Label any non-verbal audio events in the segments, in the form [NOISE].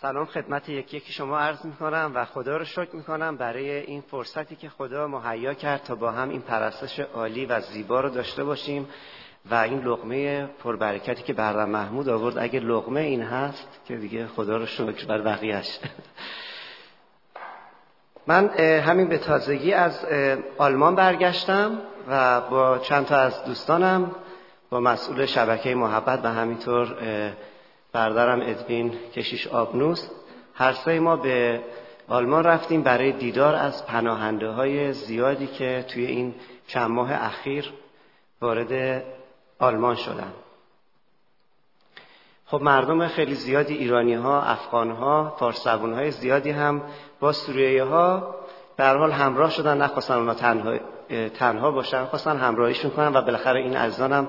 سلام خدمت یکی یکی شما عرض می کنم و خدا رو شکر می کنم برای این فرصتی که خدا مهیا کرد تا با هم این پرستش عالی و زیبا رو داشته باشیم و این لغمه پربرکتی که بردم محمود آورد. اگه لغمه این هست که دیگه خدا رو شکر بر بقیهش من همین به تازگی از آلمان برگشتم و با چند تا از دوستانم با مسئول شبکه محبت و همینطور برادرم ادوین کشیش آبنوس. هر سه ما به آلمان رفتیم برای دیدار از پناهنده های زیادی که توی این چند ماه اخیر وارد آلمان شدن. خب مردم خیلی زیادی ایرانی ها، افغان ها، فارسبون های زیادی هم با سوریه ها حال همراه شدن نخواستن اونا تنها, تنها باشن خواستن همراهیشون کنن و بالاخره این عزیزانم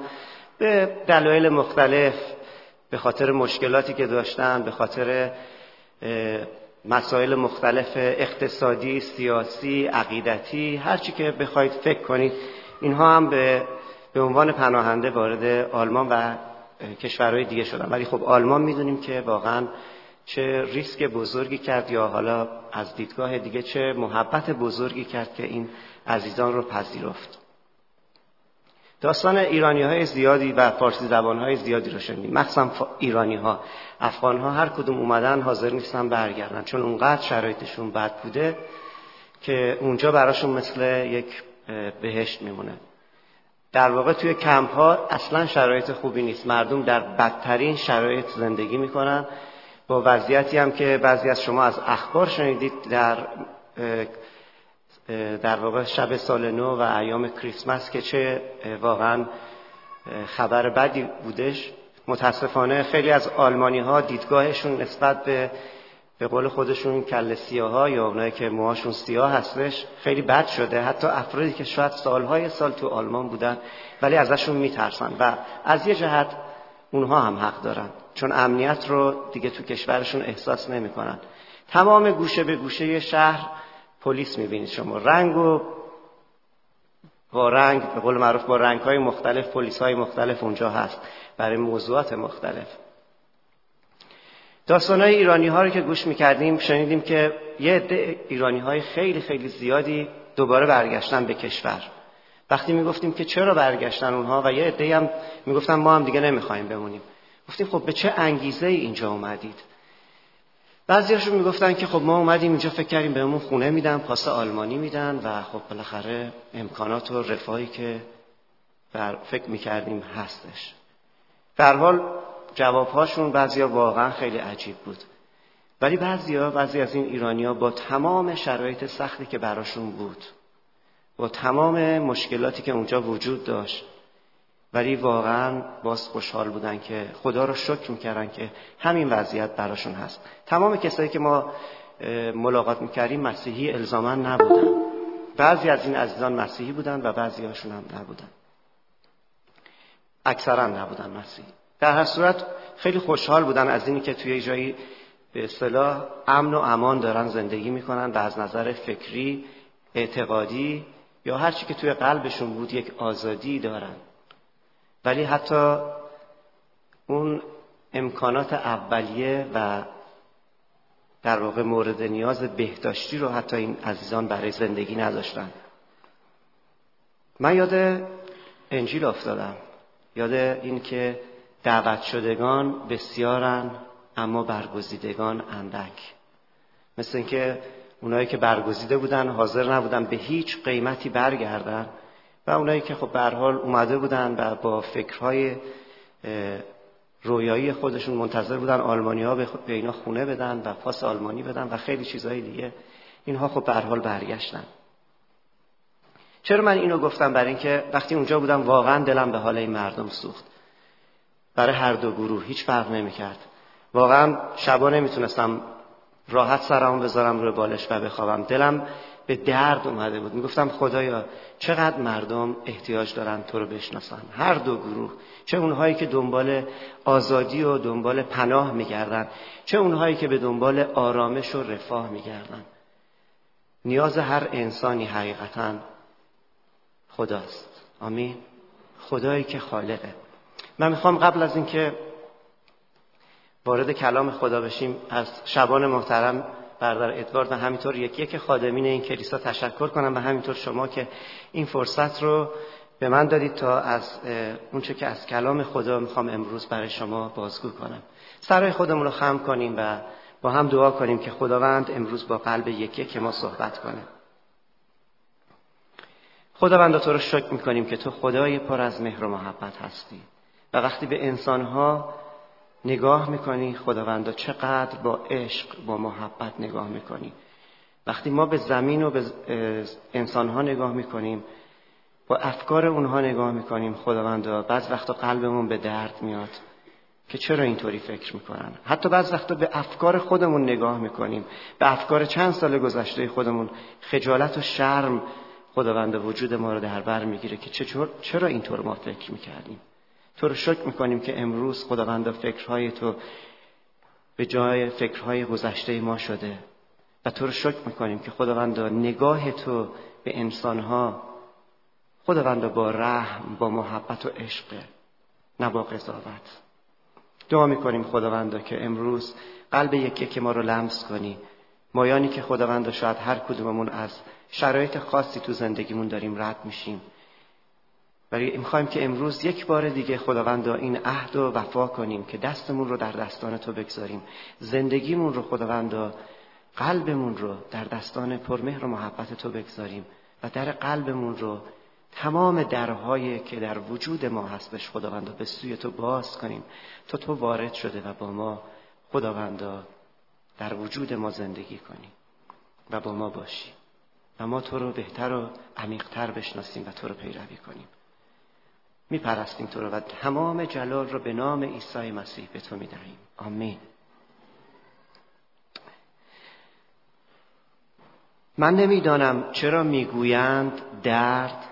به دلایل مختلف به خاطر مشکلاتی که داشتن به خاطر مسائل مختلف اقتصادی، سیاسی، عقیدتی هرچی که بخواید فکر کنید اینها هم به, به عنوان پناهنده وارد آلمان و کشورهای دیگه شدن. ولی خب آلمان می‌دونیم که واقعا چه ریسک بزرگی کرد یا حالا از دیدگاه دیگه چه محبت بزرگی کرد که این عزیزان رو پذیرفت. داستان ایرانی های زیادی و فارسی زبان های زیادی رو شنیدیم. مخصوصا ایرانی ها افغان ها هر کدوم اومدن حاضر نیستن برگردن. چون اونقدر شرایطشون بد بوده که اونجا براشون مثل یک بهشت میمونه. در واقع توی کمپ ها اصلا شرایط خوبی نیست. مردم در بدترین شرایط زندگی می‌کنن. با وضعیتی هم که بعضی از شما از اخبار شنیدید در در واقع شب سال نو و ایام کریسمس که چه واقعا خبر بدی بودش. متاسفانه خیلی از آلمانی ها دیدگاهشون نسبت به به قول خودشون کل سیاه ها یا اونایی که موهاشون سیاه هستش خیلی بد شده. حتی افرادی که شاید سالهای سال تو آلمان بودن ولی ازشون میترسن و از یه جهت اونها هم حق دارن. چون امنیت رو دیگه تو کشورشون احساس نمی‌کنن. تمام گوشه به گوشه شهر پلیس می‌بینید شما رنگ و با رنگ به قول معروف با رنگ های مختلف پلیس های مختلف اونجا هست. برای موضوعات مختلف. داستان های ایرانی ها رو که گوش می‌کردیم شنیدیم که یه عده ایرانی های خیلی خیلی زیادی دوباره برگشتن به کشور. وقتی می‌گفتیم که چرا برگشتن اونها و یه عده هم می‌گفتن ما هم دیگه نمی‌خوایم بمونیم. گفتیم خب به چه انگیزه ای اینجا اومدید؟ بعضیاشون می‌گفتن که خب ما اومدیم اینجا فکر کردیم بهمون خونه میدن پاس آلمانی میدن و خب بالاخره امکانات و رفاهی که بر فکر می‌کردیم هستش. در حال جوابهاشون بعضیا واقعا خیلی عجیب بود. ولی بعضیا بعضی از این ایرانیا با تمام شرایط سختی که براشون بود با تمام مشکلاتی که اونجا وجود داشت ولی واقعا باز خوشحال بودن که خدا رو شکر می‌کردن که همین وضعیت براشون هست. تمام کسایی که ما ملاقات می‌کردیم مسیحی الزاما نبودن. بعضی از این عزیزان مسیحی بودن و بعضی هاشون هم نبودن. اکثرا نبودن مسیحی. در هر صورت خیلی خوشحال بودن از اینی که توی جایی به اصطلاح امن و امان دارن زندگی می‌کنن و از نظر فکری اعتقادی یا هر چی که توی قلبشون بود یک آزادی دارن. ولی حتی اون امکانات اولیه و در واقع مورد نیاز بهداشتی رو حتی این عزیزان برای زندگی نداشتن. من یاد انجیل افتادم. یاد این که دعوت شدگان بسیارن اما برگزیدگان اندک. مثل اینکه اونایی که برگزیده بودن حاضر نبودن به هیچ قیمتی برگردن. و اونایی که خب به حال اومده بودن و با فکرهای رویایی خودشون منتظر بودن آلمانی ها به اینا خونه بدن و پاس آلمانی بدن و خیلی چیزهای دیگه اینها خب به حال برگشتن. چرا من اینو گفتم؟ برای اینکه وقتی اونجا بودم واقعا دلم به حال این مردم سوخت. برای هر دو گروه هیچ فرق نمی‌کرد. واقعا شبا نمی‌تونستم راحت سرمو بذارم روی بالش و بخوابم. دلم به درد اومده بود. می‌گفتم خدایا چقدر مردم احتیاج دارن تو رو بشناسن؟ هر دو گروه. چه اونهایی که دنبال آزادی و دنبال پناه میگردن چه اونهایی که به دنبال آرامش و رفاه میگردن. نیاز هر انسانی حقیقتا خداست. آمین. خدایی که خالقه. من می‌خوام قبل از اینکه وارد کلام خدا بشیم از شبان محترم برادر ادوارد و همینطور یکی یک خادمین این کلیسا تشکر کنم و همینطور شما که این فرصت رو به من دادید تا از اونچه که از کلام خدا می‌خوام امروز برای شما بازگو کنم. سرای خودمون رو خم کنیم و با هم دعا کنیم که خداوند امروز با قلب یکی که ما صحبت کنه. خداوند تو رو شکر می‌کنیم که تو خدای پر از مهر و محبت هستی و وقتی به انسانها نگاه می‌کنی خداوندا چقدر با عشق با محبت نگاه می‌کنی. وقتی ما به زمین و به انسانها نگاه می‌کنیم با افکار اونها نگاه می‌کنیم خداوندا بعض وقتا قلبمون به درد میاد که چرا اینطوری فکر می‌کنن؟ حتی بعض وقتا به افکار خودمون نگاه می‌کنیم. به افکار چند سال گذشته خودمون خجالت و شرم خداوند وجود ما رو در بر می‌گیره که چرا اینطور ما فکر می‌کردیم؟ تو رو شکر می‌کنیم که امروز خداوند فکرهای تو به جای فکرهای گذشته ما شده و تو رو شکر می‌کنیم که خداوند نگاه تو به انسانها خداوند با رحم با محبت و عشق نه با قضاوت. دعا می‌کنیم خداوند که امروز قلب یکی که ما رو لمس کنی مایانی که خداوند شاید هر کدوممون از شرایط خاصی تو زندگیمون داریم رد میشیم. ولی می‌خوایم که امروز یک بار دیگه خداوند این عهد و وفا کنیم که دستمون رو در دستان تو بگذاریم. زندگیمون رو خداوند قلبمون رو در دستان پرمهر و محبت تو بگذاریم و در قلبمون رو تمام درهایی که در وجود ما هستش خداوند به سوی تو باز کنیم. تا تو وارد شده و با ما خداوند در وجود ما زندگی کنی و با ما باشی و ما تو رو بهتر و عمیقتر بشناسیم و تو رو پیروی کنیم. میپرستیم تو رو و تمام جلال رو به نام عیسی مسیح به تو می‌دهیم. آمین. من نمی‌دانم چرا می‌گویند درد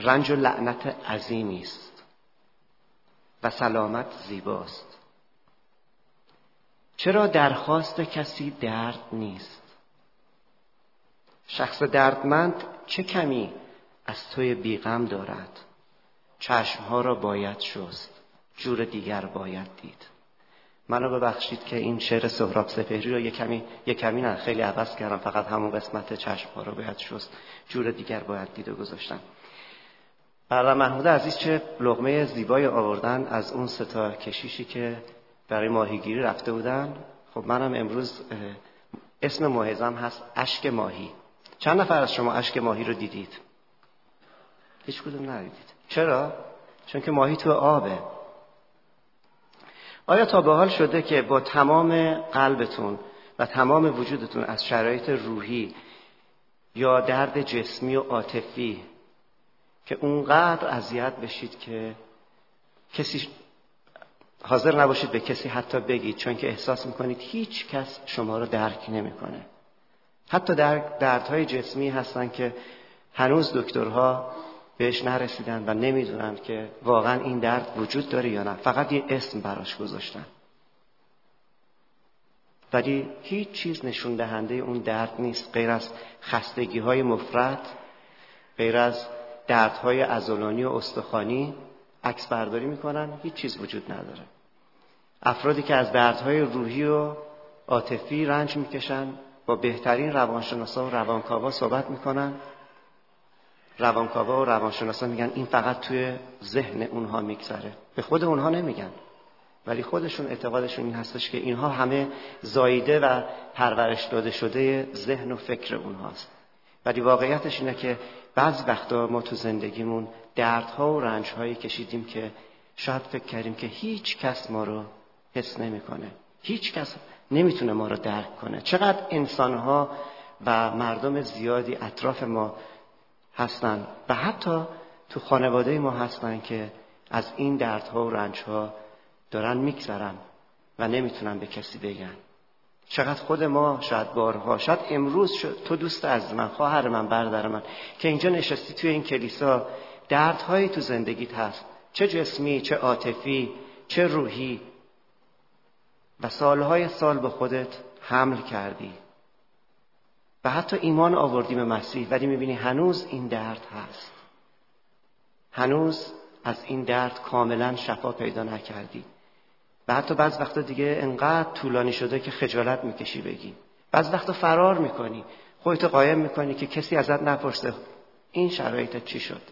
رنج و لعنت عظیمی است و سلامت زیباست. چرا درخواست کسی درد نیست؟ شخص دردمند چه کمی از توی بیغم دارد؟ چشمها را باید شست. جور دیگر باید دید. منو ببخشید که این شعر سهراب سپهری رو یک کمی یک کمی نه خیلی عوض کردم. فقط همون قسمت چشمها را باید شست. جور دیگر باید دید و گذاشتم. برادر محمود عزیز چه لغمه زیبای آوردن از اون ستا کشیشی که برای ماهیگیری رفته بودن. خب منم امروز اسم موعظم هست اشک ماهی. چند نفر از شما اشک ماهی رو دیدید؟ هیچ کدوم ندیدید. چرا؟ چون که ماهی تو آبه. آیا تا به حال شده که با تمام قلبتون و تمام وجودتون از شرایط روحی یا درد جسمی و عاطفی که اونقدر اذیت بشید که کسی حاضر نباشید به کسی حتی بگید چون که احساس می‌کنید هیچ کس شما رو درک نمی‌کنه. حتی در دردهای جسمی هستن که هنوز دکترها بهش نرسیدن و نمی‌دونن که واقعا این درد وجود داره یا نه. فقط یه اسم براش گذاشتن. ولی هیچ چیز نشون دهنده اون درد نیست. غیر از خستگی های مفرد غیر از دردهای ازولانی و استخوانی عکس برداری می‌کنن. هیچ چیز وجود نداره. افرادی که از دردهای روحی و عاطفی رنج می‌کشن با بهترین روانشناسا و روانکاوا صحبت می‌کنن. روانکاوا و روانشناسا میگن این فقط توی ذهن اونها میگذره. به خود اونها نمیگن. ولی خودشون اعتقادشون این هستش که اینها همه زاییده و پرورش داده شده ذهن و فکر اونهاست. ولی واقعیتش اینه که بعض وقتا ما تو زندگیمون دردها و رنجهایی کشیدیم که شاید فکر کردیم که هیچ کس ما رو حس نمی‌کنه. هیچ کس نمی‌تونه ما رو درک کنه. چقدر انسانها و مردم زیادی اطراف ما هستن و حتی تو خانواده ما هستن که از این دردها و رنجها دارن میگذرن و نمی‌تونن به کسی بگن. چقدر خود ما شاید بارها شاید امروز تو دوست از من خواهر من برادر من که اینجا نشستی توی این کلیسا دردهایی تو زندگیت هست. چه جسمی چه عاطفی چه روحی. و سالهای سال به خودت حمل کردی. و حتی ایمان آوردی به مسیح ولی می‌بینی هنوز این درد هست. هنوز از این درد کاملا شفا پیدا نکردی. و حتی بعض وقتا دیگه انقدر طولانی شده که خجالت می‌کشی بگی. بعض وقتا فرار می‌کنی. خودتو قایم می‌کنی که کسی ازت نپرسه این شرایطت چی شد.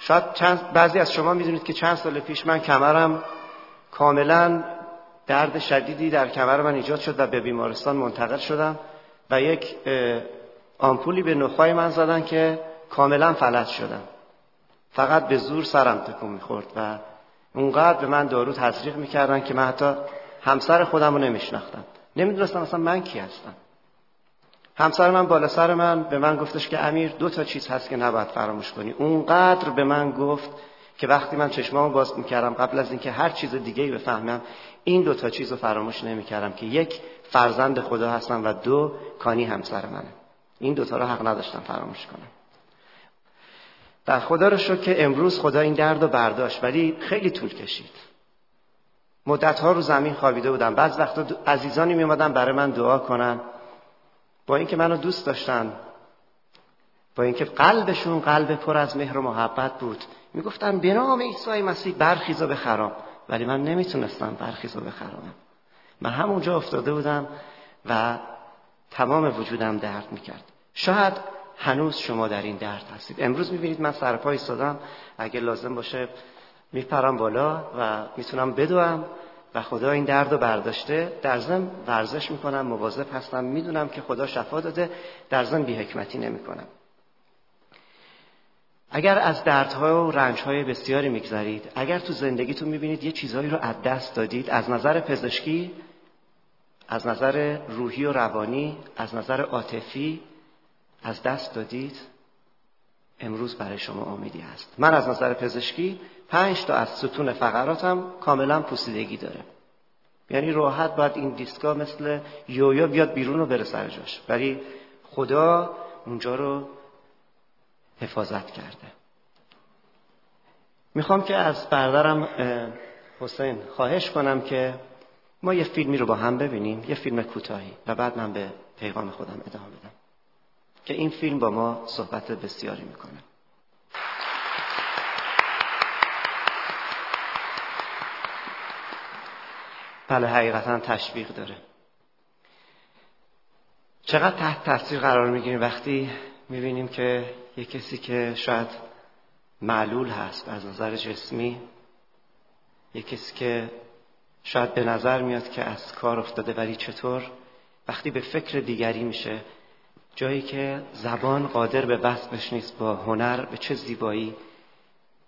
شاید چند بعضی از شما می‌دونید که چند سال پیش من کمرم کاملا درد شدیدی در کمر من ایجاد شد و به بیمارستان منتقل شدم. و یک آمپولی به نخای من زدن که کاملا فلج شدم. فقط به زور سرم تکون می‌خورد و اونقدر به من دارو تزریق می‌کردن که من حتی همسر خودم رو نمیشناختم. نمی‌دونستم اصلا من کی هستم. همسر من بالا سر من به من گفتش که امیر دو تا چیز هست که نباید فراموش کنی. اونقدر به من گفت که وقتی من چشمامو باز می‌کردم قبل از اینکه هر چیز دیگه بفهمم این دو تا چیز فراموش نمی‌کردم که یک فرزند خدا هستم و دو کانی همسر منه. این دوتا رو حق نداشتم فراموش کنم. و خدا رو شد که امروز خدا این درد رو برداشت ولی خیلی طول کشید. مدت ها رو زمین خوابیده بودم. بعض وقتا عزیزانی می برای من دعا کنن. با اینکه منو دوست داشتن با اینکه قلبشون قلب پر از مهر و محبت بود می‌گفتن به نام عیسی مسیح برخیز بخرام. ولی من نمی‌تونستم برخیز و من همونجا افتاده بودم و تمام وجودم درد می‌کرد. شاید هنوز شما در این درد هستید. امروز می‌بینید من سرپای ایستادم. اگه لازم باشه میپرم بالا و می‌تونم بدوم و خدا این درد رو برداشته. در ضمن ورزش می‌کنم مواظب هستم. می‌دونم که خدا شفا داده. در ضمن بی حکمتی نمی‌کنم. اگر از دردها و رنجهای بسیاری میگذرید اگر تو زندگیتون می‌بینید یه چیزهایی رو از دست دادید از نظر پزشکی از نظر روحی و روانی از نظر عاطفی از دست دادید امروز برای شما امیدی هست. من از نظر پزشکی پنج تا از ستون فقراتم کاملا پوسیدگی داره. یعنی راحت باید این دیسکا مثل یویا بیاد بیرون و بره سر جاش. ولی خدا اونجا رو حفاظت کرده. می‌خوام که از برادرم حسین خواهش کنم که ما یه فیلمی رو با هم ببینیم یه فیلم کوتاهی و بعد من به پیغام خودم ادامه بدم که این فیلم با ما صحبت بسیاری می‌کنه. بله حقیقتا تشویق داره. چقدر تحت تاثیر قرار می‌گیریم وقتی می‌بینیم که یه کسی که شاید معلول هست از نظر جسمی یه کسی که شاید به نظر میاد که از کار افتاده ولی چطور؟ وقتی به فکر دیگری میشه جایی که زبان قادر به وصفش نیست با هنر به چه زیبایی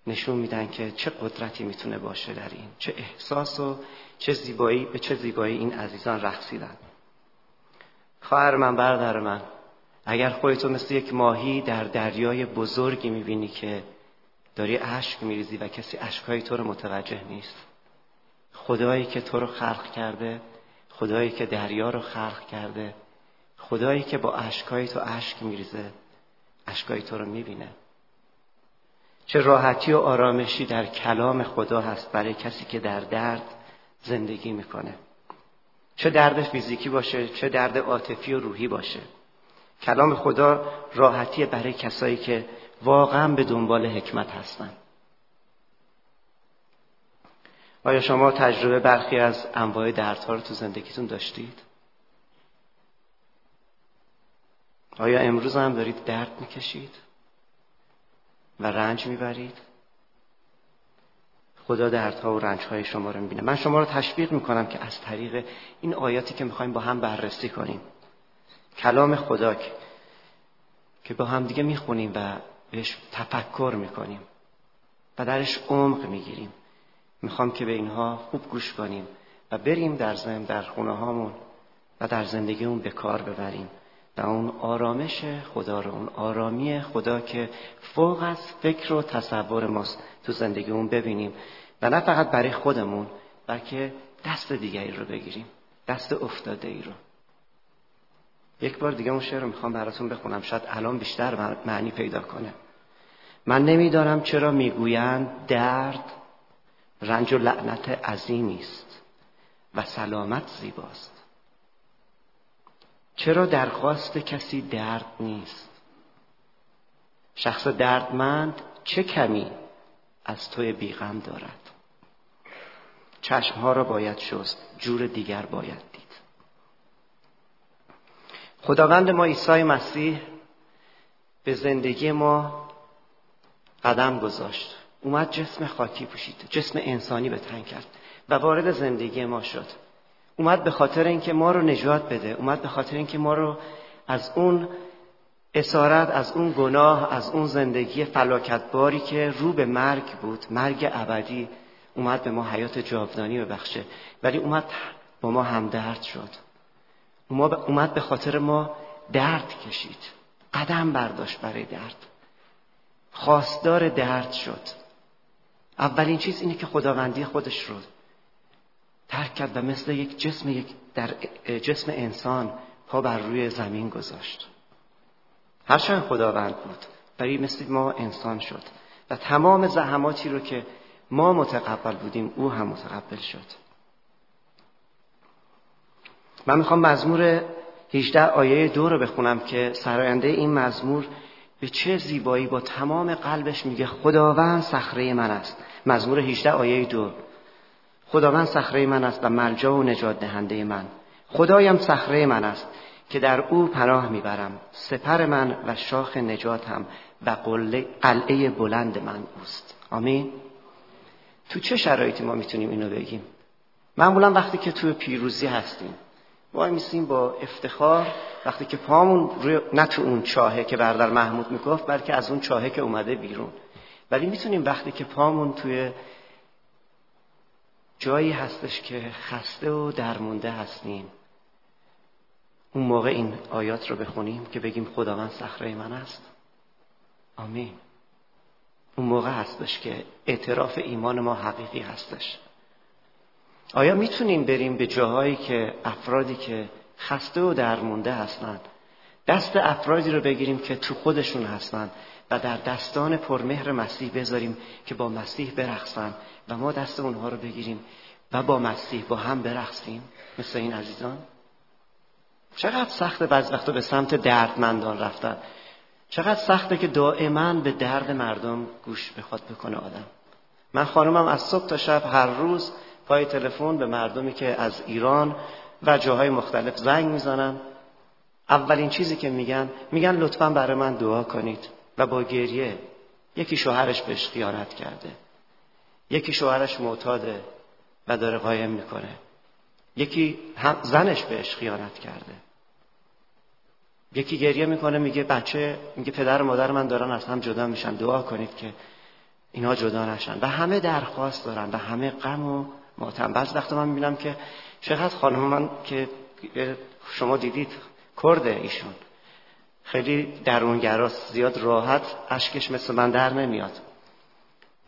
نشون میدن که چه قدرتی می‌تونه باشه در این چه احساس و چه زیبایی به چه زیبایی این عزیزان رقصیدن. خواهر من برادر من اگر خودتو مثل یک ماهی در دریای بزرگی می‌بینی که داری اشک میریزی و کسی اشکهای تو رو متوجه نیست. خدایی که تو رو خلق کرده خدایی که دریا رو خلق کرده خدایی که با اشکای تو اشک میریزه اشکای تو رو می‌بینه. چه راحتی و آرامشی در کلام خدا هست برای کسی که در درد زندگی می‌کنه. چه درد فیزیکی باشه چه درد عاطفی و روحی باشه. کلام خدا راحتی برای کسایی که واقعا به دنبال حکمت هستند آیا شما تجربه برخی از انواع دردها رو تو زندگیتون داشتید؟ آیا امروز هم دارید درد می‌کشید؟ و رنج می‌برید؟ خدا دردها و رنجهای شما رو می‌بینه من شما رو تشویق می‌کنم که از طریق این آیاتی که می‌خوایم با هم بررسی کنیم کلام خدا که با هم دیگه می‌خونیم و بهش تفکر می‌کنیم و درش عمق می‌گیریم می‌خوام که به اینها خوب گوش کنیم و بریم در زم در خونه هامون و در زندگیمون به کار ببریم و اون آرامش خدا رو اون آرامی خدا که فوق از فکر و تصور ماست تو زندگیمون ببینیم و نه فقط برای خودمون بلکه دست دیگری رو بگیریم دست افتاده ای رو. یک بار دیگه اون شعر رو می‌خوام براتون بخونم شاید الان بیشتر معنی پیدا کنه. من نمی‌دانم چرا می‌گویند درد رنج و لعنت عظیمی است و سلامت زیباست. چرا درخواست کسی درد نیست؟ شخص دردمند چه کمی از توی بیغم دارد؟ چشمها را باید شست جور دیگر باید دید. خداوند ما عیسی مسیح به زندگی ما قدم گذاشت. اومد جسم خاکی پوشید. جسم انسانی به تن کرد و وارد زندگی ما شد. اومد به خاطر اینکه ما رو نجات بده. اومد به خاطر اینکه ما رو از اون اسارت از اون گناه از اون زندگی فلاکتباری که رو به مرگ بود مرگ ابدی اومد به ما حیات جاودانی ببخشه. ولی اومد با ما همدرد شد. اومد به خاطر ما درد کشید. قدم برداشت برای درد. خواستار درد شد. اولین چیز اینه که خداوندی خودش رو ترک کرد و مثل یک جسم یک در جسم انسان پا بر روی زمین گذاشت. هرچند خداوند بود ولی مثل ما انسان شد و تمام زحماتی رو که ما متقبل بودیم او هم متقبل شد. من می‌خوام مزمور 18 آیه دو رو بخونم که سراینده این مزمور به چه زیبایی با تمام قلبش میگه خداوند صخره من است. مزمور 18 آیه دو. خداوند صخره من است و ملجا و نجات دهنده من. خدایم صخره من است که در او پناه می‌برم. سپر من و شاخ نجاتم و قلعه بلند من اوست. آمین. تو چه شرایطی ما می‌تونیم اینو بگیم؟ معمولا وقتی که تو پیروزی هستیم ما میسیم با افتخار وقتی که پامون روی نه تو اون چاهه که بردر محمود می‌گفت بلکه از اون چاهه که اومده بیرون. ولی می‌تونیم وقتی که پامون توی جایی هستش که خسته و درمونده هستیم اون موقع این آیات رو بخونیم که بگیم خداوند صخره من است. آمین. اون موقع هستش که اعتراف ایمان ما حقیقی هستش. آیا می‌تونیم بریم به جاهایی که افرادی که خسته و درمونده هستند دست افرادی رو بگیریم که تو خودشون هستند و در دستان پرمهر مسیح بذاریم که با مسیح برقصن و ما دست اونها رو بگیریم و با مسیح با هم برقصیم. مثل این عزیزان. چقدر سخت بعض وقتا به سمت دردمندان رفتن. چقدر سخته که دائما به درد مردم گوش بخواد بکنه آدم. من خانمم از صبح تا شب هر روز پای تلفن به مردمی که از ایران و جاهای مختلف زنگ می‌زنن. اولین چیزی که میگن میگن لطفا برای من دعا کنید. و با گریه یکی شوهرش بهش خیانت کرده. یکی شوهرش معتاده و داره قایم می‌کنه. یکی زنش بهش خیانت کرده. یکی گریه می‌کنه میگه بچه میگه پدر و مادر من دارن از هم جدا میشن. دعا کنید که اینا جدا نشن. و همه درخواست دارن و همه غم و ماتم. بعض وقتا من می‌بینم که چقدر خانم من که شما دیدید کرده ایشون. خیلی درونگراست زیاد راحت اشکش مثل من در نمیاد.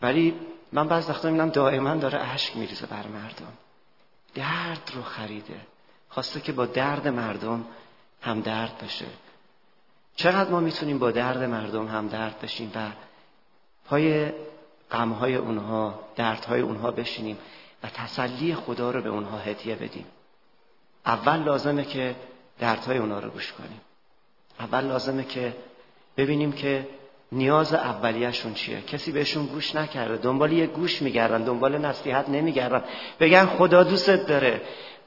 ولی من بعض وقتا می‌بینم دائما داره اشک میریزه بر مردم. درد رو خریده. خواسته که با درد مردم هم درد بشه. چقدر ما می‌تونیم با درد مردم هم درد بشیم و پای غمهای اونها دردهای اونها بشینیم و تسلی خدا رو به اونها هدیه بدیم. اول لازمه که دردهای اونها رو گوش کنیم. اول لازمه که ببینیم که نیاز اولیهشون چیه. کسی بهشون گوش نکرده دنبال یه گوش میگردن دنبال نصیحت نمیگردن. بگن خدا دوستت داره.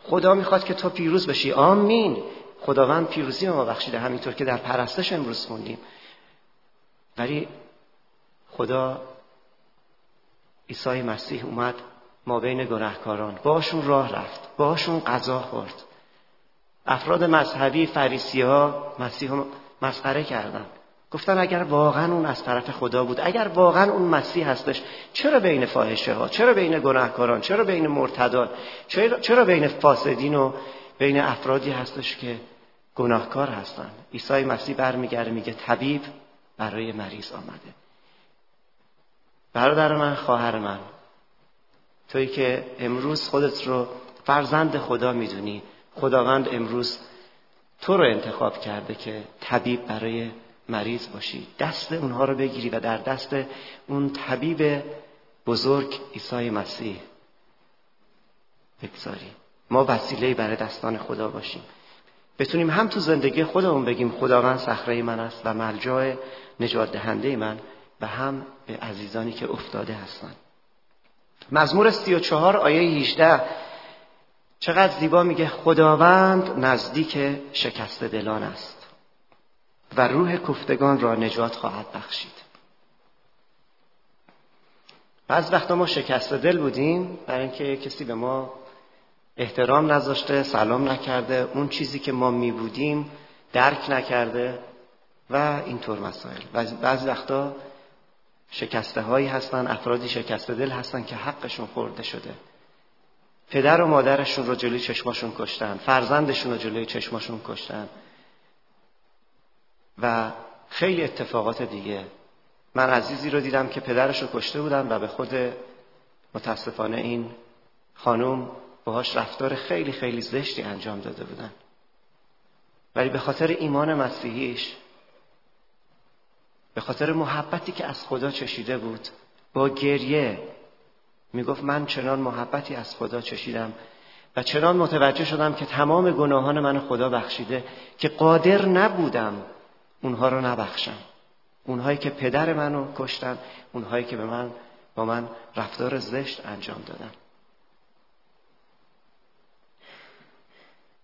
خدا می‌خواد که تو پیروز بشی. آمین. خداوند پیروزی ما بخشیده همینطور که در پرستش امروز خوندیم. ولی خدا عیسی مسیح اومد ما بین گناهکاران. باشون راه رفت. باشون غذا خورد. افراد مذهبی فریسی ها مسیح مسخره کردن. گفتن اگر واقعا اون از طرف خدا بود اگر واقعا اون مسیح هستش چرا بین فاحشه ها چرا بین گناهکاران چرا بین مرتدان چرا, چرا بین فاسدین و بین افرادی هستش که گناهکار هستن؟ عیسی مسیح برمیگرده میگه طبیب برای مریض آمده. برادر من خواهر من توی که امروز خودت رو فرزند خدا می‌دونی. خداوند امروز تو رو انتخاب کرده که طبیب برای مریض باشی. دست اونها رو بگیری و در دست اون طبیب بزرگ عیسی مسیح بگذاری. ما وسیله برای دستان خدا باشیم. بتونیم هم تو زندگی خودمون بگیم خداوند صخره من است و ملجای نجات دهنده من و هم به عزیزانی که افتاده هستند مزمور سی و چهار آیه 18 چقدر زیبا میگه خداوند نزدیک شکست دلان است و روح کفتگان را نجات خواهد بخشید. بعض وقتا ما شکست دل بودیم برای اینکه کسی به ما احترام نذاشته سلام نکرده اون چیزی که ما می بودیم درک نکرده و اینطور مسائل. بعض وقتا شکسته هایی هستن افرادی شکسته دل هستن که حقشون خورده شده. پدر و مادرشون رو جلوی چشماشون کشتن فرزندشون رو جلوی چشماشون کشتن. و خیلی اتفاقات دیگه. من عزیزی رو دیدم که پدرش رو کشته بودن و به خود متاسفانه این خانوم باهاش رفتار خیلی خیلی زشتی انجام داده بودن. ولی به خاطر ایمان مسیحیش به خاطر محبتی که از خدا چشیده بود با گریه می‌گفت من چنان محبتی از خدا چشیدم و چنان متوجه شدم که تمام گناهان من خدا بخشیده که قادر نبودم اونها رو نبخشم. اونهایی که پدر منو کشتن اونهایی که به من با من رفتار زشت انجام دادن.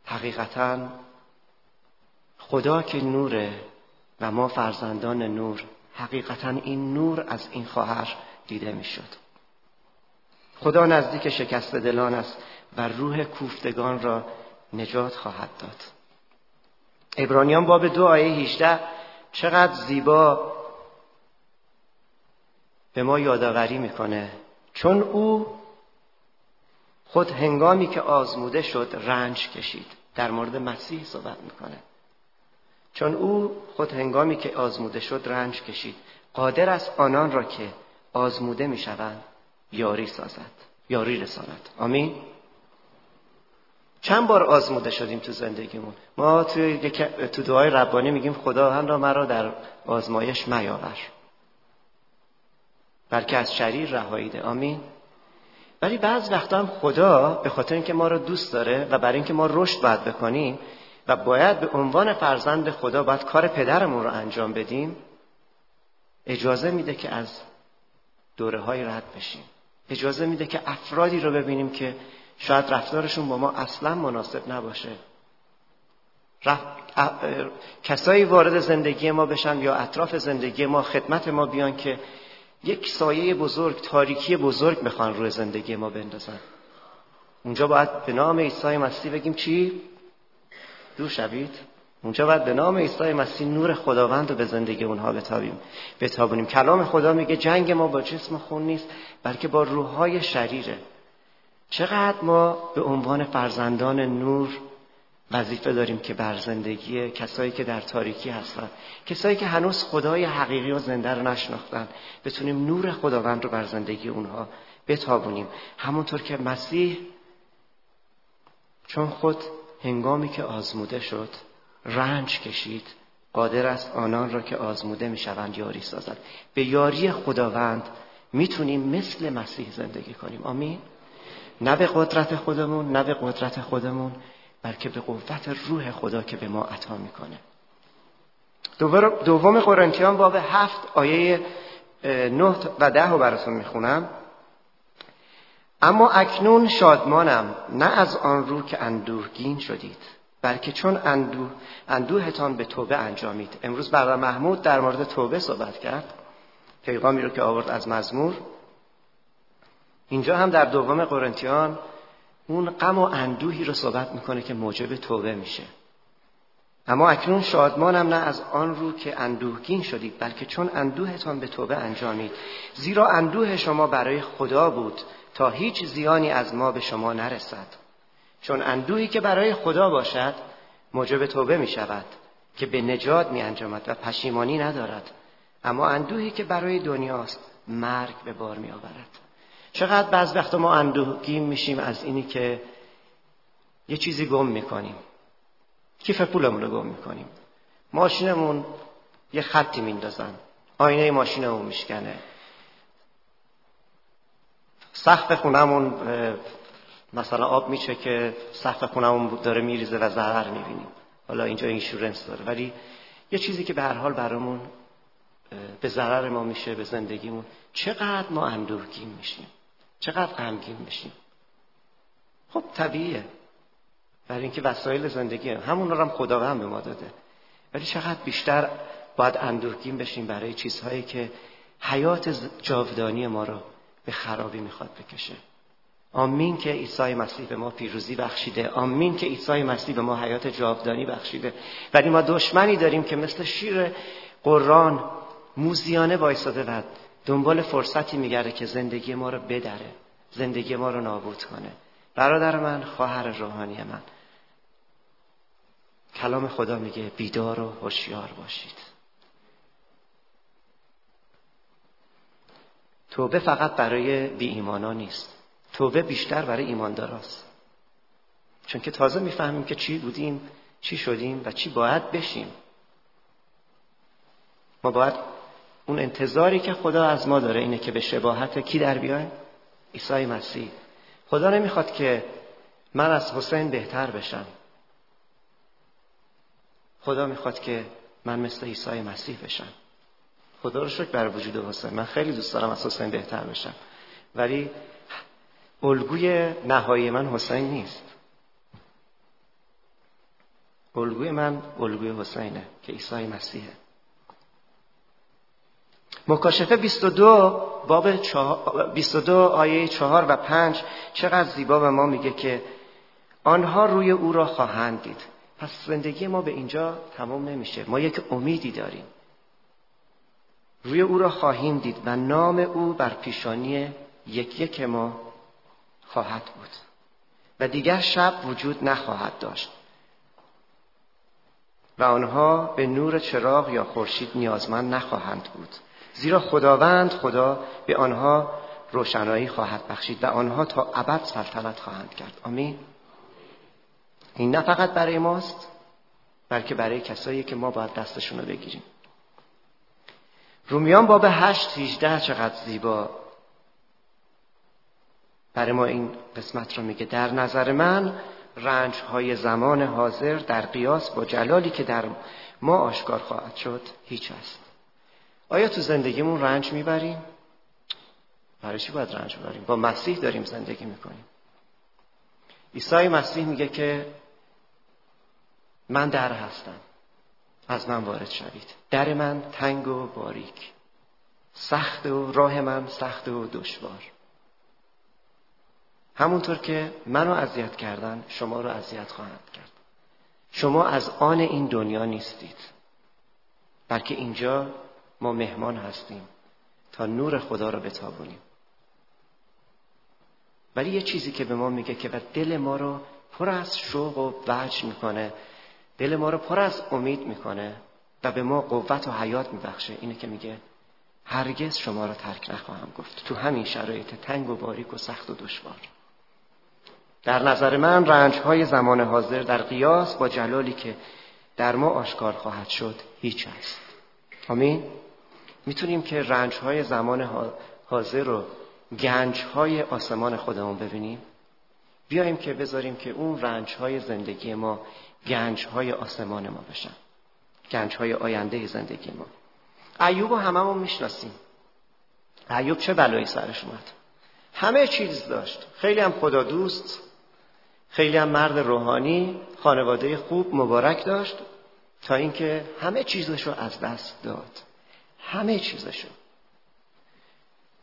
حقیقتا خدا که نوره و ما فرزندان نور حقیقتا این نور از این خواهر دیده می‌شد. خدا نزدیک شکست دلان است و روح کوفتگان را نجات خواهد داد. ابرانیان باب دو آیه 18 چقدر زیبا به ما یادآوری می‌کنه. چون او خود هنگامی که آزموده شد رنج کشید. در مورد مسیح صحبت می‌کنه. چون او خود هنگامی که آزموده شد رنج کشید. قادر است آنان را که آزموده می‌شوند یاری سازد یاری رساند. آمین. چند بار آزموده شدیم تو زندگیمون؟ ما تو, تو دعای ربانی میگیم خدا هم را مرا در آزمایش میاور بلکه از شریر رهایی ده. آمین. ولی بعض وقتا هم خدا به خاطر اینکه ما رو دوست داره و برای اینکه ما رشد باید بکنیم و باید به عنوان فرزند خدا باید کار پدرمون رو انجام بدیم اجازه میده که از دوره های رد بشیم. اجازه میده که افرادی رو ببینیم که شاید رفتارشون با ما اصلا مناسب نباشه. کسایی وارد زندگی ما بشن یا اطراف زندگی ما خدمت ما بیان که یک سایه بزرگ تاریکی بزرگ می‌خوان روی زندگی ما بندازن. اونجا باید به نام عیسی مسیح بگیم چی؟ دور شوید اونجا باید به نام عیسی مسیح نور خداوند رو به زندگی اونها بتابیم. بتابونیم. کلام خدا میگه جنگ ما با جسم خون نیست بلکه با روحهای شریره. چقدر ما به عنوان فرزندان نور وظیفه داریم که بر زندگی کسایی که در تاریکی هستن کسایی که هنوز خدای حقیقی و زنده رو نشناختن بتونیم نور خداوند رو بر زندگی اونها بتابونیم. همونطور که مسیح چون خود هنگامی که آزموده شد رنج کشید. قادر است آنان را که آزموده می‌شوند یاری سازد. به یاری خداوند می‌تونیم مثل مسیح زندگی کنیم. آمین. نه به قدرت خودمون نه به قدرت خودمون بلکه به قوت روح خدا که به ما عطا می‌کنه. دوم قرنتیان باب هفت آیه نه و ده رو براتون می‌خونم. اما اکنون شادمانم نه از آن رو که اندوهگین شدید. بلکه چون اندوه اندوهتان به توبه انجامید. امروز برادر محمود در مورد توبه صحبت کرد. پیغامی رو که آورد از مزمور. اینجا هم در دوم قرنتیان اون غم و اندوهی رو صحبت می‌کنه که موجب توبه میشه. اما اکنون شادمانم نه از آن رو که اندوهگین شدید بلکه چون اندوهتان به توبه انجامید. زیرا اندوه شما برای خدا بود تا هیچ زیانی از ما به شما نرسد. چون اندوهی که برای خدا باشد موجب توبه می شود که به نجات می انجامد و پشیمانی ندارد. اما اندوهی که برای دنیاست مرگ به بار می آورد چقدر بعض وقت ما اندوهگین میشیم از اینی که یه چیزی گم می‌کنیم. کیف پولمون رو گم می‌کنیم. ماشینمون یه خطی میندازن. آینه ماشینمون میشکنه. سقف خونمون مثلا آب میشه که سقف خونمون داره میریزه و ضرر می‌بینیم. حالا اینجا اینشورنس داره. ولی یه چیزی که به هر حال برامون به ضرر ما میشه به زندگیمون چقدر ما اندوهگین میشیم. چقدر غمگین بشیم خب طبیعیه. برای اینکه وسایل زندگی همون رو هم خداوند به ما داده. ولی چقدر بیشتر باید اندورگین بشیم برای چیزهایی که حیات جاودانی ما رو به خرابی می‌خواد بکشه. آمین که عیسی مسیح به ما پیروزی بخشیده. آمین که عیسی مسیح به ما حیات جاودانی بخشیده. ولی ما دشمنی داریم که مثل شیر قرآن موزیانه وایساده و دنبال فرصتی میگرده که زندگی ما رو بدره زندگی ما رو نابود کنه. برادر من خواهر روحانی من. کلام خدا میگه بیدار و هوشیار باشید. توبه فقط برای بی ایمانا نیست. توبه بیشتر برای ایمانداراست. چون که تازه می‌فهمیم که چی بودیم چی شدیم و چی باید بشیم. ما باید اون انتظاری که خدا از ما داره اینه که به شباهت کی در بیایم؟ عیسی مسیح. خدا نمی‌خواد که من از حسین بهتر بشم. خدا می‌خواد که من مثل عیسی مسیح بشم. خدا رو شکر بر وجود حسین. من خیلی دوست دارم از حسین بهتر بشم. ولی الگوی نهایی من حسین نیست. الگوی من الگوی حسینه که عیسی مسیحه. مکاشفه 22 باب 22 آیه 4 و 5 چقدر زیبا به ما میگه که آنها روی او را خواهند دید. پس زندگی ما به اینجا تمام نمیشه. ما یک امیدی داریم. روی او را خواهیم دید و نام او بر پیشانی یک یک ما خواهد بود. و دیگر شب وجود نخواهد داشت. و آنها به نور چراغ یا خورشید نیازمند نخواهند بود. زیرا خداوند خدا به آنها روشنایی خواهد بخشید و آنها تا ابد سلطنت خواهند کرد. آمین. این نه فقط برای ماست بلکه برای کسایی که ما باید دستشون رو بگیریم. رومیان باب هشت هیچده چقدر زیبا. برای ما این قسمت رو میگه. در نظر من رنج های زمان حاضر در قیاس با جلالی که در ما آشکار خواهد شد هیچ است. آیا تو زندگیمون رنج می‌بریم؟ برای چی باید رنج ببریم؟ با مسیح داریم زندگی می‌کنیم. عیسی مسیح میگه که من در هستم. از من وارد شوید. در من تنگ و باریک. سخت و راه من سخت و دشوار. همونطور که منو اذیت کردن شما رو اذیت خواهند کرد. شما از آن این دنیا نیستید. بلکه اینجا ما مهمان هستیم تا نور خدا رو بتابونیم. ولی یه چیزی که به ما میگه که و دل ما رو پر از شوق و وجه می‌کنه دل ما رو پر از امید می‌کنه و به ما قوت و حیات میبخشه اینه که میگه هرگز شما را ترک نخواهم گفت. تو همین شرایط تنگ و باریک و سخت و دشوار. در نظر من رنج های زمان حاضر در قیاس با جلالی که در ما آشکار خواهد شد هیچ است. آمین. می‌تونیم که رنج های زمان حاضر رو گنج های آسمان خودمون ببینیم. بیایم که بذاریم که اون رنج های زندگی ما گنج های آسمان ما بشن. گنج های آینده زندگی ما. ایوب و هممون می‌شناسیم. ایوب چه بلایی سرش اومد؟ همه چیز داشت. خیلی هم خدا دوست. خیلی هم مرد روحانی خانواده خوب مبارک داشت تا اینکه همه چیزش رو از دست داد. همه چیزشو.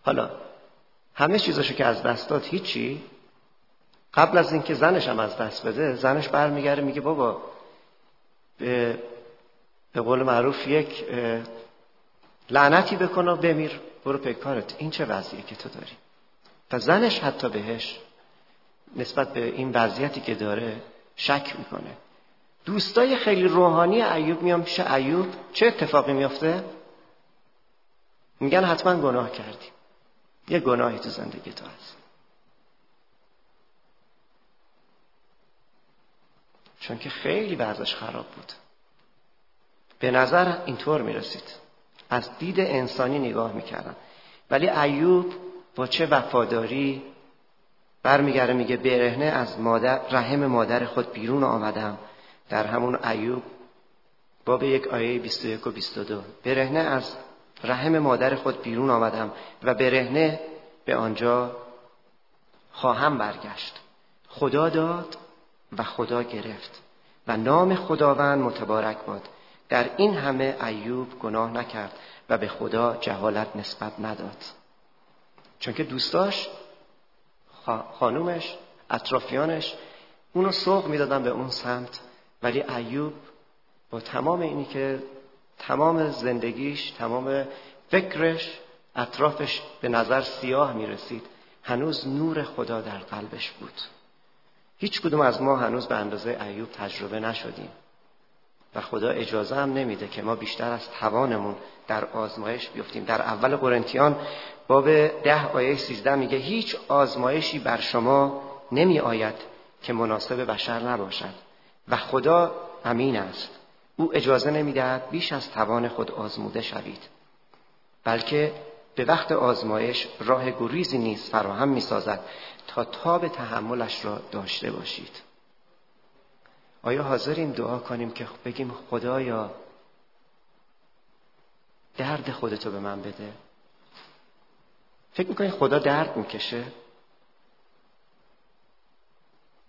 حالا همه چیزشو که از دست داد هیچی؟ قبل از اینکه زنش هم از دست بده زنش برمیگرده میگه بابا به, به قول معروف یک لعنتی بکن و بمیر. برو پیکارت این چه وضعیه که تو داری؟ و زنش حتی بهش نسبت به این وضعیتی که داره شک می‌کنه. دوستای خیلی روحانی ایوب میام پیش ایوب. چه اتفاقی میافته؟ میگن حتما گناه کردی. یه گناهی تو زندگی تو هست. چون که خیلی وضعش خراب بود. به نظر اینطور می‌رسید. از دید انسانی نگاه می‌کردن ولی ایوب با چه وفاداری برمیگرده میگه برهنه از مادر رحم مادر خود بیرون آمدم. در همون ایوب باب یک آیه 21 و 22 برهنه از رحم مادر خود بیرون آمدم و برهنه به آنجا خواهم برگشت. خدا داد و خدا گرفت و نام خداوند متبارک باد. در این همه ایوب گناه نکرد و به خدا جهالت نسبت نداد. چون که دوستاش خانومش اطرافیانش اونو سوق می‌دادن به اون سمت. ولی ایوب با تمام اینی که تمام زندگیش تمام فکرش اطرافش به نظر سیاه می رسید هنوز نور خدا در قلبش بود. هیچ کدوم از ما هنوز به اندازه ایوب تجربه نشدیم. و خدا اجازه هم نمیده که ما بیشتر از توانمون در آزمایش بیفتیم. در اول قرنتیان باب ده آیه سیزده میگه هیچ آزمایشی بر شما نمی آید که مناسب بشر نباشد و خدا امین است. او اجازه نمی‌دهد بیش از توان خود آزموده شوید. بلکه به وقت آزمایش راه گریزی نیز فراهم می‌سازد تا تاب تحملش را داشته باشید. آیا حاضریم دعا کنیم که بگیم خدایا درد خودتو به من بده؟ فکر می‌کنید خدا درد می‌کشه؟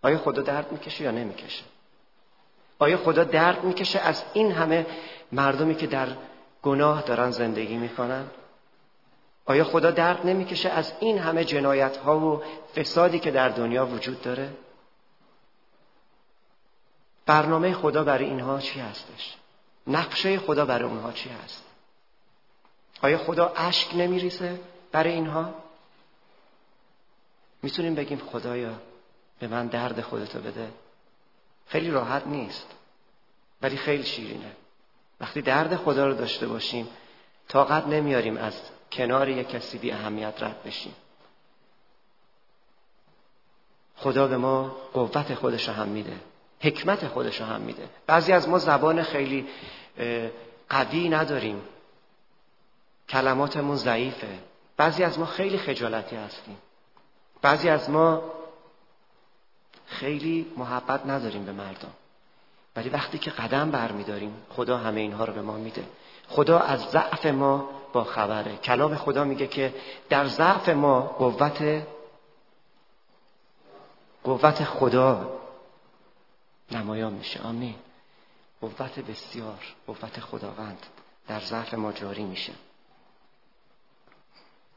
آیا خدا درد می‌کشه یا نمی‌کشه؟ آیا خدا درد می‌کشه از این همه مردمی که در گناه دارن زندگی می‌کنن؟ آیا خدا درد نمی‌کشه از این همه جنایت ها و فسادی که در دنیا وجود داره؟ برنامه خدا برای اینها چی هستش؟ نقشه خدا برای اونها چی هست؟ آیا خدا اشک نمیریسه برای اینها می‌تونیم بگیم خدایا به من درد خودتو بده. خیلی راحت نیست ولی خیلی شیرینه. وقتی درد خدا رو داشته باشیم طاقت نمیاریم از کنار یک کسی بی اهمیت رد بشیم. خدا به ما قوت خودش رو هم میده حکمت خودش رو هم میده. بعضی از ما زبان خیلی قوی نداریم. کلماتمون ضعیفه. بعضی از ما خیلی خجالتی هستیم. بعضی از ما خیلی محبت نداریم به مردم. ولی وقتی که قدم برمیداریم خدا همه اینها رو به ما میده. خدا از ضعف ما با خبره. کلام خدا میگه که در ضعف ما قوت قوت خدا نمایان میشه. آمین. قوت بسیار قوت خداوند در ضعف ما جاری میشه.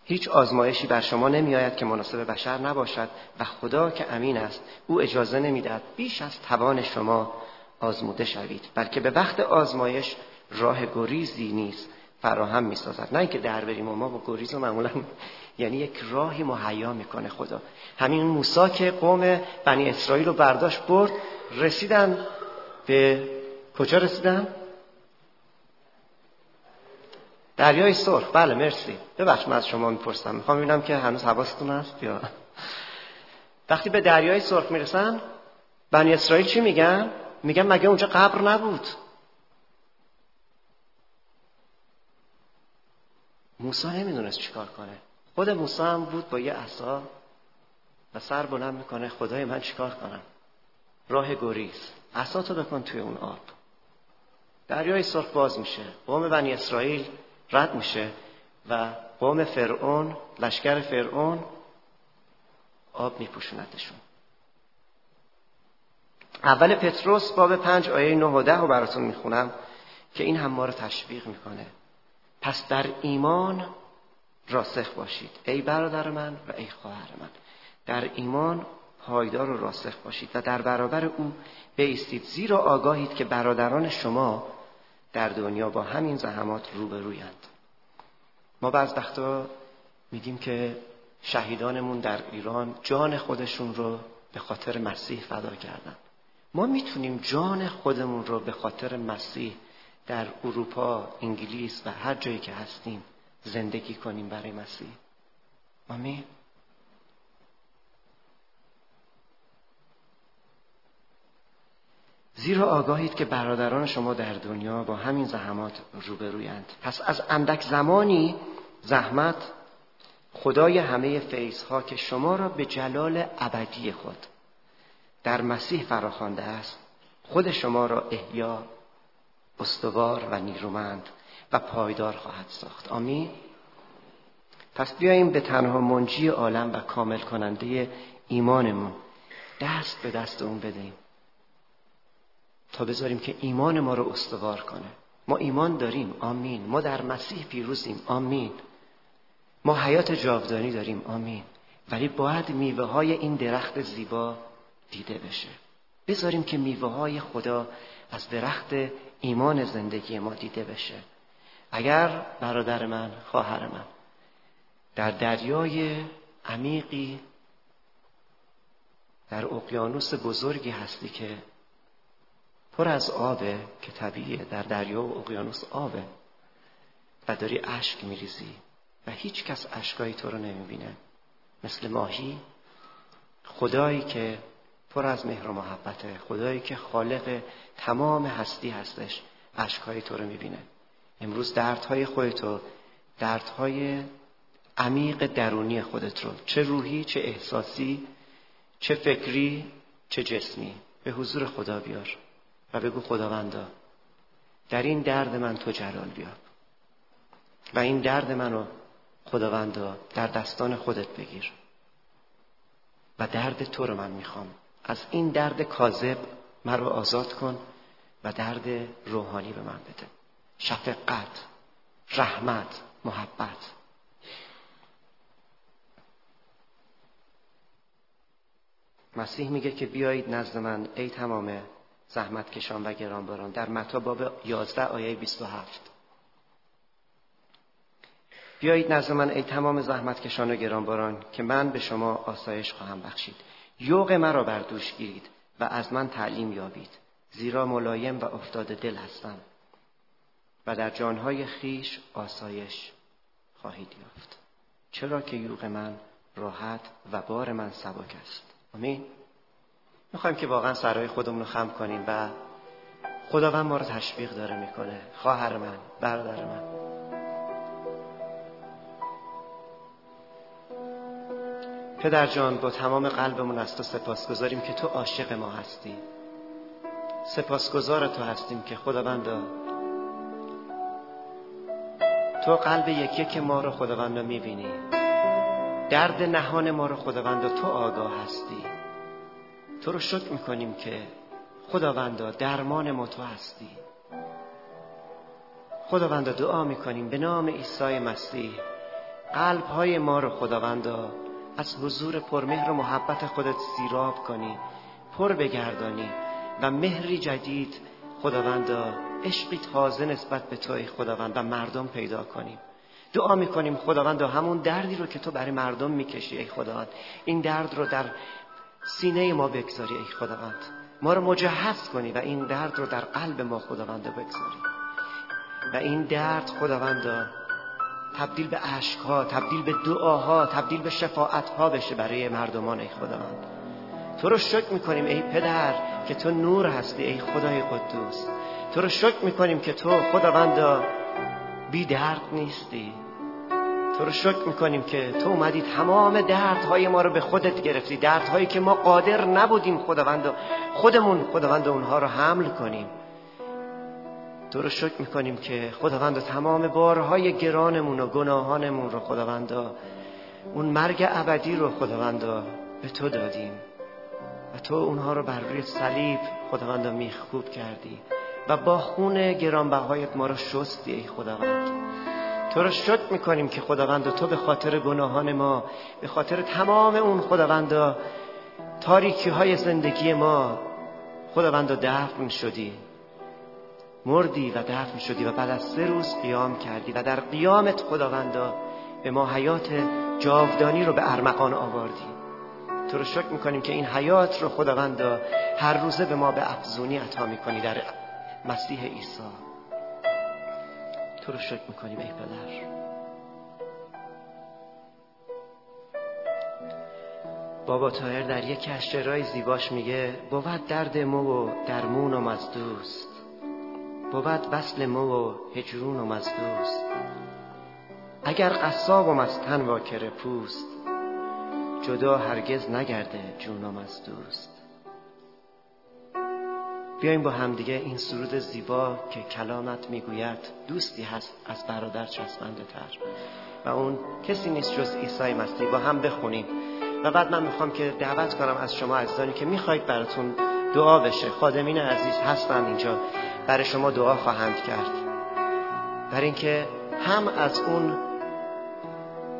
هیچ آزمایشی بر شما نمی آید که مناسب بشر نباشد و خدا که امین است او اجازه نمی‌دهد بیش از توان شما آزموده شوید بلکه به وقت آزمایش راه گریزی نیست فراهم می سازد نه اینکه در بریم و ما با گریز و معمولا [LAUGHS] یعنی یک راهی مهیا می‌کنه خدا. همین موسی که قوم بنی اسرائیل رو برداشت برد رسیدن به کجا رسیدن؟ دریای سرخ. بله مرسی. ببخش من از شما می‌پرسم. می‌خوام ببینم که هنوز حواستون هست یا؟ وقتی به دریای سرخ می‌رسن بنی اسرائیل چی میگن؟ میگن مگه اونجا قبر نبود؟ موسی نمی‌دونست چیکار کنه. خود موسی هم بود با یه عصا و سر بلند می‌کنه خدای من چیکار کنم؟ راه گریز. عصاتو بکن توی اون آب. دریای سرخ باز میشه. قوم بنی اسرائیل رد میشه و قوم فرعون لشکر فرعون آب میپوشونتشون. اول پتروس باب پنج آیه نه و ده رو براتون می‌خونم که این هم ما رو تشویق می‌کنه. پس در ایمان راسخ باشید. ای برادر من و ای خواهر من. در ایمان پایدار و راسخ باشید و در برابر او بیستید زیرا آگاهید که برادران شما در دنیا با همین زحمات روبرویند. ما بعض وقتا میگیم که شهیدانمون در ایران جان خودشون رو به خاطر مسیح فدا کردن. ما می‌تونیم جان خودمون رو به خاطر مسیح در اروپا، انگلیس و هر جایی که هستیم زندگی کنیم برای مسیح. آمین. زیرا آگاهید که برادران شما در دنیا با همین زحمات روبرویند. پس از اندک زمانی زحمت خدای همه فیضها که شما را به جلال ابدی خود در مسیح فراخوانده است خود شما را احیا استوار و نیرومند و پایدار خواهد ساخت. آمین. پس بیاییم به تنها منجی عالم و کامل کننده ایمانمون دست به دست اون بدهیم. تا بذاریم که ایمان ما رو استوار کنه. ما ایمان داریم آمین. ما در مسیح پیروزیم آمین. ما حیات جاودانی داریم آمین. ولی باید میوه های این درخت زیبا دیده بشه. بذاریم که میوه های خدا از درخت ایمان زندگی ما دیده بشه. اگر برادر من خواهر من در دریای عمیقی در اقیانوس بزرگی هستی که پر از آبه که طبیعیه. در دریا و اقیانوس آبه. و داری اشک میریزی. و هیچ کس اشکایی تو رو نمی‌بینه. مثل ماهی خدایی که پر از مهر و محبته خدایی که خالق تمام هستی هستش اشکهای تو رو می‌بینه. امروز دردهای خودتو دردهای عمیق درونی خودت رو چه روحی چه احساسی چه فکری چه جسمی به حضور خدا بیار. و بگو خداوندا در این درد من تو جلال بیار و این درد منو خداوندا در دستان خودت بگیر. و درد تو رو من می‌خوام. از این درد کاذب مرا آزاد کن و درد روحانی به من بده. شفقت رحمت محبت. مسیح میگه که بیایید نزد من ای تمام زحمت کشان و گرانباران در متا باب 11 آیه 27 بیایید نزد من ای تمام زحمت کشان و گرانباران که من به شما آسایش خواهم بخشید. یوق مرا بر دوش گیرید و از من تعلیم یابید. زیرا ملایم و افتاد دل هستم و در جانهای خیش آسایش خواهید یافت. چرا که یوق من راحت و بار من سبک است. آمین. می‌خوایم که واقعا سرای خودمون رو خم کنیم و خداوند ما رو تشویق داره می‌کنه. خواهر من برادر من. پدر جان با تمام قلبمون از تو سپاس گذاریم که تو عاشق ما هستی. سپاسگزار تو هستیم که خداوند تو قلب یکی که ما رو خداوند می‌بینی. درد نهان ما رو خداوند تو آگاه هستی. تو رو شکر می‌کنیم که خداوندا درمان ما تو هستی. خداوندا دعا می‌کنیم به نام عیسی مسیح. قلب های ما رو خداوندا از حضور پرمهر و محبت خودت سیراب کنی پر بگردانی و مهری جدید خداوندا عشقی تازه نسبت به توی خداوند و مردم پیدا کنیم. دعا می‌کنیم خداوند همون دردی رو که تو برای مردم می‌کشی ای خداوند. این درد رو در سینه ما بگذاری ای خداوند. ما رو مجهز کنی و این درد رو در قلب ما خداوند بگذاری. و این درد خداوند تبدیل به ها تبدیل به دعاها تبدیل به ها بشه برای مردمان ای خداوند. تو رو شکر می‌کنیم ای پدر که تو نور هستی ای خدای قدوس. تو رو شکر می‌کنیم که تو خداوند بی درد نیستی. تو رو شکر می‌کنیم که تو اومدی تمام دردهای ما رو به خودت گرفتی دردهایی که ما قادر نبودیم خداوند خودمون خداوند اونها رو حمل کنیم. تو رو شکر می‌کنیم که خداوند تمام بارهای گرانمون و گناهانمون رو خداوند اون مرگ ابدی رو خداوند به تو دادیم. و تو اونها رو بر روی صلیب خداوند میخکوب کردی. و با خون گرانبهایت ما رو شستی ای خداوند. تو رو شکر می‌کنیم که خداوند تو به خاطر گناهان ما به خاطر تمام اون خداوند تاریکی های زندگی ما خداوند دفن شدی. مردی و دفن شدی و بعد از سه روز قیام کردی و در قیامت خداوند به ما حیات جاودانی رو به ارمغان آوردی. تو رو شکر می‌کنیم که این حیات رو خداوند هر روزه به ما به افزونی عطا می‌کنی در مسیح عیسی. تو رو شکر می‌کنیم ای پدر. بابا تایر در یکی از شعرهای زیباش میگه بود درد مو و درمونم از دوست. بود وصل مو و هجرونم از دوست. اگر قصابم از تن واکر پوست جدا هرگز نگرده جونم از دوست. بیایم با همدیگه این سرود زیبا که کلامت می‌گوید دوستی هست از برادر چسبنده تر و اون کسی نیست جز عیسی مسیح. با هم بخونیم. و بعد من می‌خوام که دعوت کنم از شما عزیزانی که می‌خواید براتون دعا بشه. خادمین عزیز هستن اینجا. برای شما دعا خواهند کرد. برای اینکه هم از اون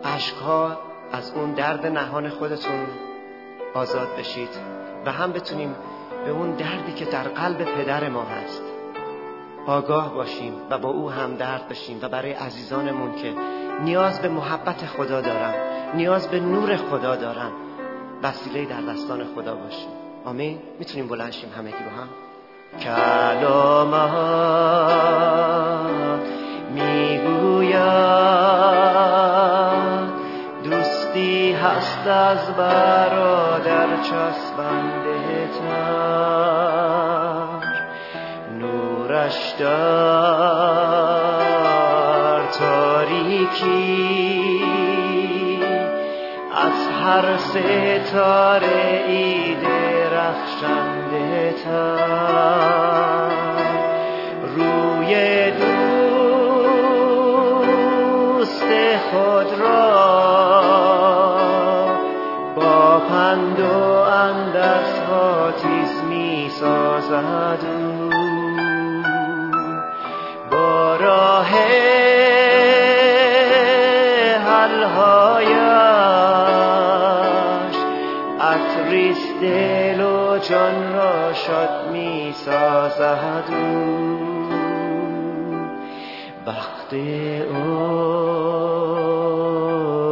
اشکها از اون درد نهان خودتون آزاد بشید. و هم بتونیم به اون دردی که در قلب پدر ما هست. آگاه باشیم و با او هم درد بشیم و برای عزیزانمون که نیاز به محبت خدا دارن نیاز به نور خدا دارن وسیله در دستان خدا باشیم. آمین. می‌تونیم بلنشیم همگی با هم؟ کلامات می‌گوید دوستی هست از برادر چسبنده نورش در تاریکی از هر ستاره ای درخشنده روی دوست خود را با پند و اندرس تیز می سازد جان را شاد می سازد وقت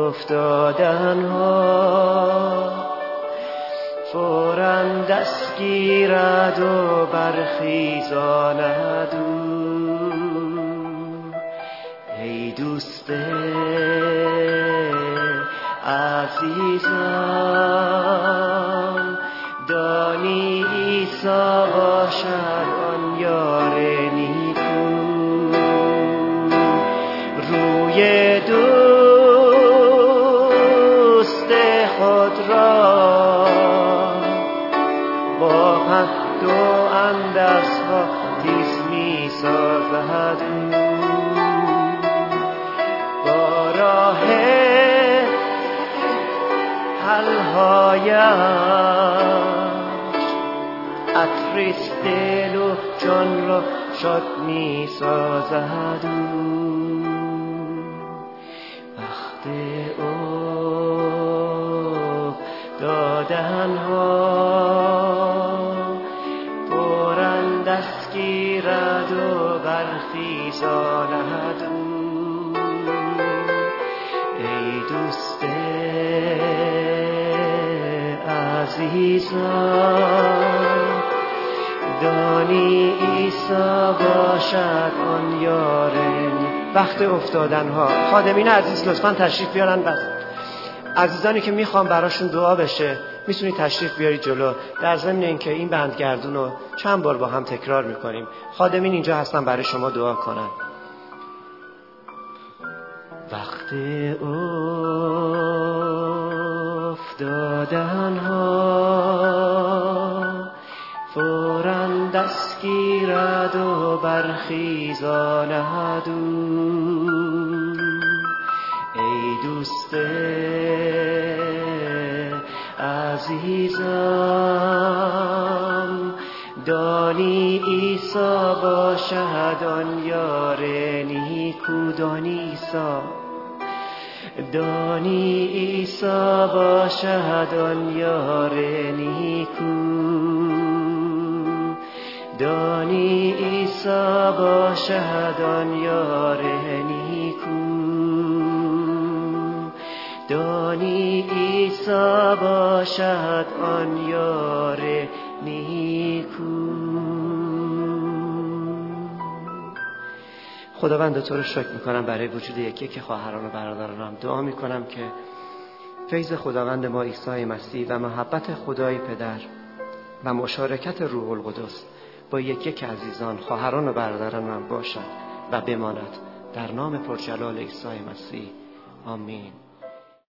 افتادن ها فورا دست گیرد و برخیزاند ای دوست عزیزم دانی ایسا باشد آن یار نیکو. روی دوست خود را با پهد و اندرس ها تیز می سازد با راه حلهایش عطرس دل و جان را شاد می سازد وقت دادن ها دست گیرد و برخیزاند ای دوست عزیزم دانی ایسا باشد آن یارن وقت افتادن ها. خادمین عزیز لطفا تشریف بیارن بس. عزیزانی که می‌خوام براشون دعا بشه می‌تونید تشریف بیارید جلو. در ضمن اینکه این بندگردون رو چند بار با هم تکرار می‌کنیم. خادمین اینجا هستن برای شما دعا کنن. وقت افتادن ها دست گیرد و برخیزاند ای دوست عزیزم دانی ایسا باشد آن یار نیکو دانی ایسا دانی ایسا یار نیکو. دانی ایسا باشد آن یار نیکو. دانی ایسا باشد آن یار نیکو. خداوند تو رو شکر می‌کنم برای وجود یکی که خواهران و برادرانم دعا می‌کنم که فیض خداوند ما عیسی مسیح و محبت خدای پدر و مشارکت روح القدس با یک یک عزیزان خواهران و برادرانم باشد و بماند. در نام پرجلال عیسی مسیح. آمین.